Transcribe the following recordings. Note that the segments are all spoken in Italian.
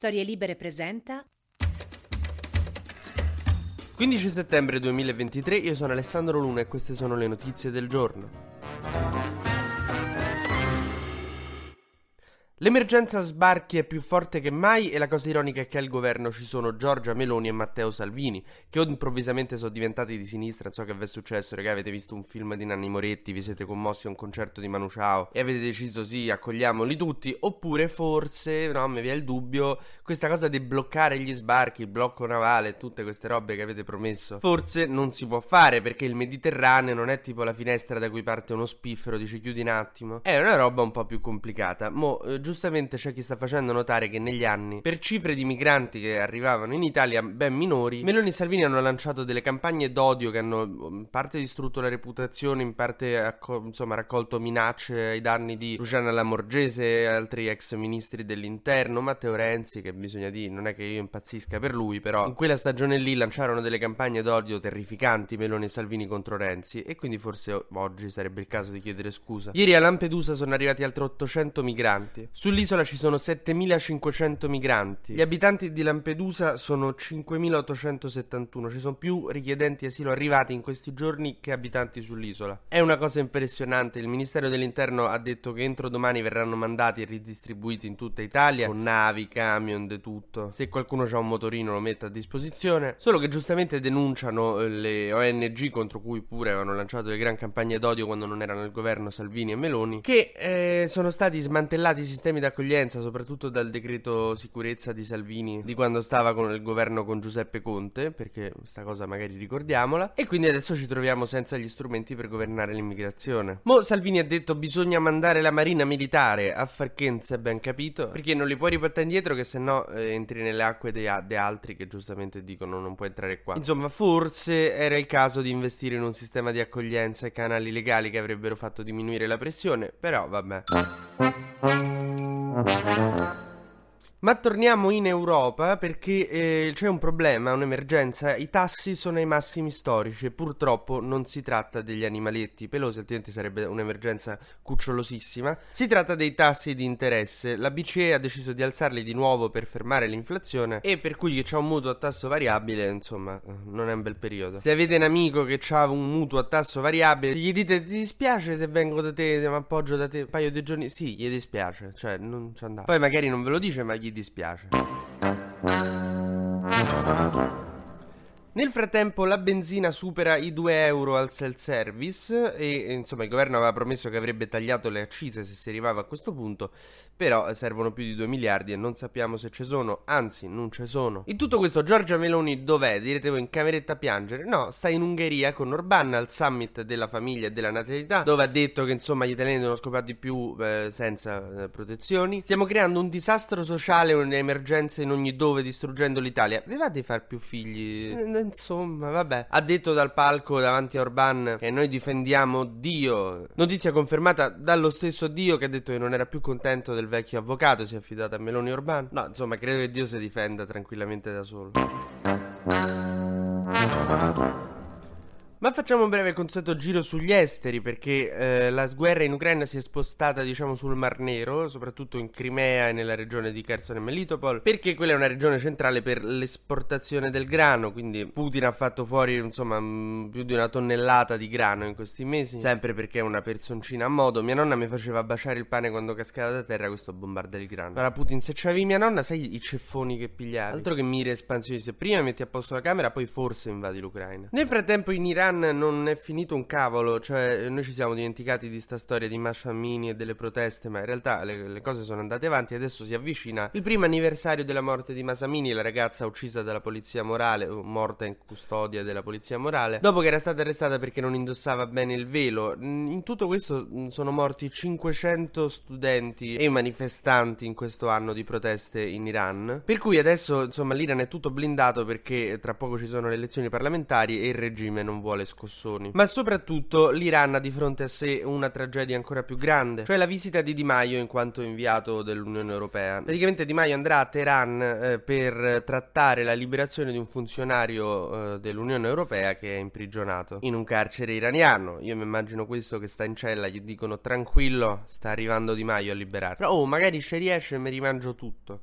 Storie Libere presenta 15 settembre 2023, io sono Alessandro Luna e queste sono le notizie del giorno. L'emergenza sbarchi è più forte che mai e la cosa ironica è che al governo ci sono Giorgia Meloni e Matteo Salvini, che improvvisamente sono diventati di sinistra, non so che vi è successo, raga, avete visto un film di Nanni Moretti, vi siete commossi a un concerto di Manu Ciao e avete deciso sì, accogliamoli tutti, oppure forse, no, mi viene il dubbio, questa cosa di bloccare gli sbarchi, il blocco navale, tutte queste robe che avete promesso, forse non si può fare perché il Mediterraneo non è tipo la finestra da cui parte uno spiffero, dici chiudi un attimo, è una roba un po' più complicata, mo, eh, giustamente c'è chi sta facendo notare che negli anni, per cifre di migranti che arrivavano in Italia ben minori, Meloni e Salvini hanno lanciato delle campagne d'odio che hanno in parte distrutto la reputazione, in parte acco- insomma raccolto minacce ai danni di Luciana Lamorgese e altri ex ministri dell'interno, Matteo Renzi, che bisogna dire, non è che io impazzisca per lui, però in quella stagione lì lanciarono delle campagne d'odio terrificanti Meloni e Salvini contro Renzi e quindi forse oggi sarebbe il caso di chiedere scusa. Ieri a Lampedusa sono arrivati altri 800 migranti. Sull'isola ci sono 7500 migranti. Gli abitanti di Lampedusa sono 5871. Ci sono più richiedenti asilo arrivati in questi giorni che abitanti sull'isola. È una cosa impressionante. Il Ministero dell'Interno ha detto che entro domani verranno mandati e ridistribuiti in tutta Italia con navi, camion, de tutto. Se qualcuno ha un motorino lo mette a disposizione. Solo che giustamente denunciano eh, le ONG contro cui pure avevano lanciato le gran campagne d'odio quando non erano il governo Salvini e Meloni che eh, sono stati smantellati i sistemi sistemi d'accoglienza, soprattutto dal decreto sicurezza di Salvini di quando stava con il governo con Giuseppe Conte, perché questa cosa magari ricordiamola, e quindi adesso ci troviamo senza gli strumenti per governare l'immigrazione. Mo Salvini ha detto bisogna mandare la marina militare a far che non si è ben capito, perché non li puoi riportare indietro che se no eh, entri nelle acque dei altri che giustamente dicono non puoi entrare qua. Insomma, forse era il caso di investire in un sistema di accoglienza e canali legali che avrebbero fatto diminuire la pressione, però vabbè. Thank you. Ma torniamo in Europa perché eh, c'è un problema, un'emergenza. I tassi sono ai massimi storici e purtroppo non si tratta degli animaletti pelosi, altrimenti sarebbe un'emergenza cucciolosissima. Si tratta dei tassi di interesse. La BCE ha deciso di alzarli di nuovo per fermare l'inflazione e per cui chi ha un mutuo a tasso variabile, insomma, non è un bel periodo. Se avete un amico che ha un mutuo a tasso variabile, gli dite ti dispiace se vengo da te, mi appoggio da te un paio di giorni, sì, gli dispiace, cioè non ci andate. Poi magari non ve lo dice, ma gli dispiace. Nel frattempo la benzina supera i 2 euro al self-service e insomma il governo aveva promesso che avrebbe tagliato le accise se si arrivava a questo punto, però servono più di 2 miliardi e non sappiamo se ci sono, anzi non ci sono. In tutto questo Giorgia Meloni dov'è? Direte voi in cameretta a piangere? No, sta in Ungheria con Orban al summit della famiglia e della natalità dove ha detto che insomma gli italiani devono scopare di più eh, senza eh, protezioni. Stiamo creando un disastro sociale, un'emergenza in ogni dove distruggendo l'Italia. Vi di far più figli? Insomma, vabbè. Ha detto dal palco davanti a Orban che noi difendiamo Dio. Notizia confermata dallo stesso Dio che ha detto che non era più contento del vecchio avvocato, si è affidato a Meloni Orban. No, insomma, credo che Dio si difenda tranquillamente da solo. Ma facciamo un breve consueto giro sugli esteri perché eh, la guerra in Ucraina si è spostata diciamo sul Mar Nero, soprattutto in Crimea e nella regione di Kherson e Melitopol, perché quella è una regione centrale per l'esportazione del grano, quindi Putin ha fatto fuori insomma più di una tonnellata di grano in questi mesi, sempre perché è una personcina a modo. Mia nonna mi faceva baciare il pane quando cascava da terra, questo bombarda il grano. Allora Putin se c'avevi mia nonna, sai i ceffoni che pigliavi? Altro che mire espansionisti, prima metti a posto la camera, poi forse invadi l'Ucraina. Nel frattempo in Iran non è finito un cavolo, cioè noi ci siamo dimenticati di sta storia di Masha Amini e delle proteste, ma in realtà le, le, cose sono andate avanti e adesso si avvicina il primo anniversario della morte di Masamini, la ragazza uccisa dalla polizia morale, morta in custodia della polizia morale, dopo che era stata arrestata perché non indossava bene il velo. In tutto questo sono morti 500 studenti e manifestanti in questo anno di proteste in Iran, per cui adesso insomma l'Iran è tutto blindato perché tra poco ci sono le elezioni parlamentari e il regime non vuole scossoni. Ma soprattutto l'Iran ha di fronte a sé una tragedia ancora più grande, cioè la visita di Di Maio in quanto inviato dell'Unione Europea. Praticamente Di Maio andrà a Teheran eh, per trattare la liberazione di un funzionario eh, dell'Unione Europea che è imprigionato in un carcere iraniano. Io mi immagino questo che sta in cella, gli dicono tranquillo, sta arrivando Di Maio a liberare. Però oh, magari ci riesce e mi rimangio tutto.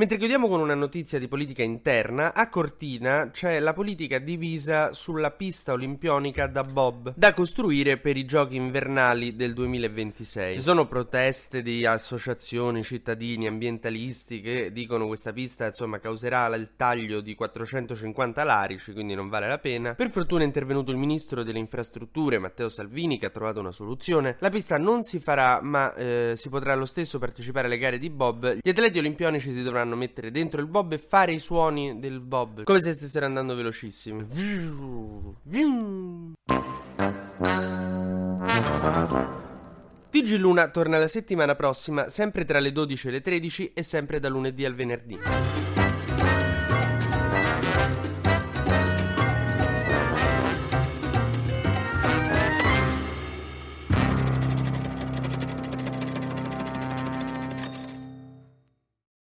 Mentre chiudiamo con una notizia di politica interna, a Cortina c'è la politica divisa sulla pista olimpionica da Bob da costruire per i giochi invernali del 2026. Ci sono proteste di associazioni, cittadini, ambientalisti che dicono questa pista insomma causerà il taglio di 450 larici, quindi non vale la pena. Per fortuna è intervenuto il ministro delle infrastrutture Matteo Salvini che ha trovato una soluzione. La pista non si farà, ma eh, si potrà lo stesso partecipare alle gare di Bob. Gli atleti olimpionici si dovranno mettere dentro il Bob e fare i suoni del Bob, come se stessero andando velocissimi. TG Luna torna la settimana prossima, sempre tra le 12 e le 13 e sempre da lunedì al venerdì.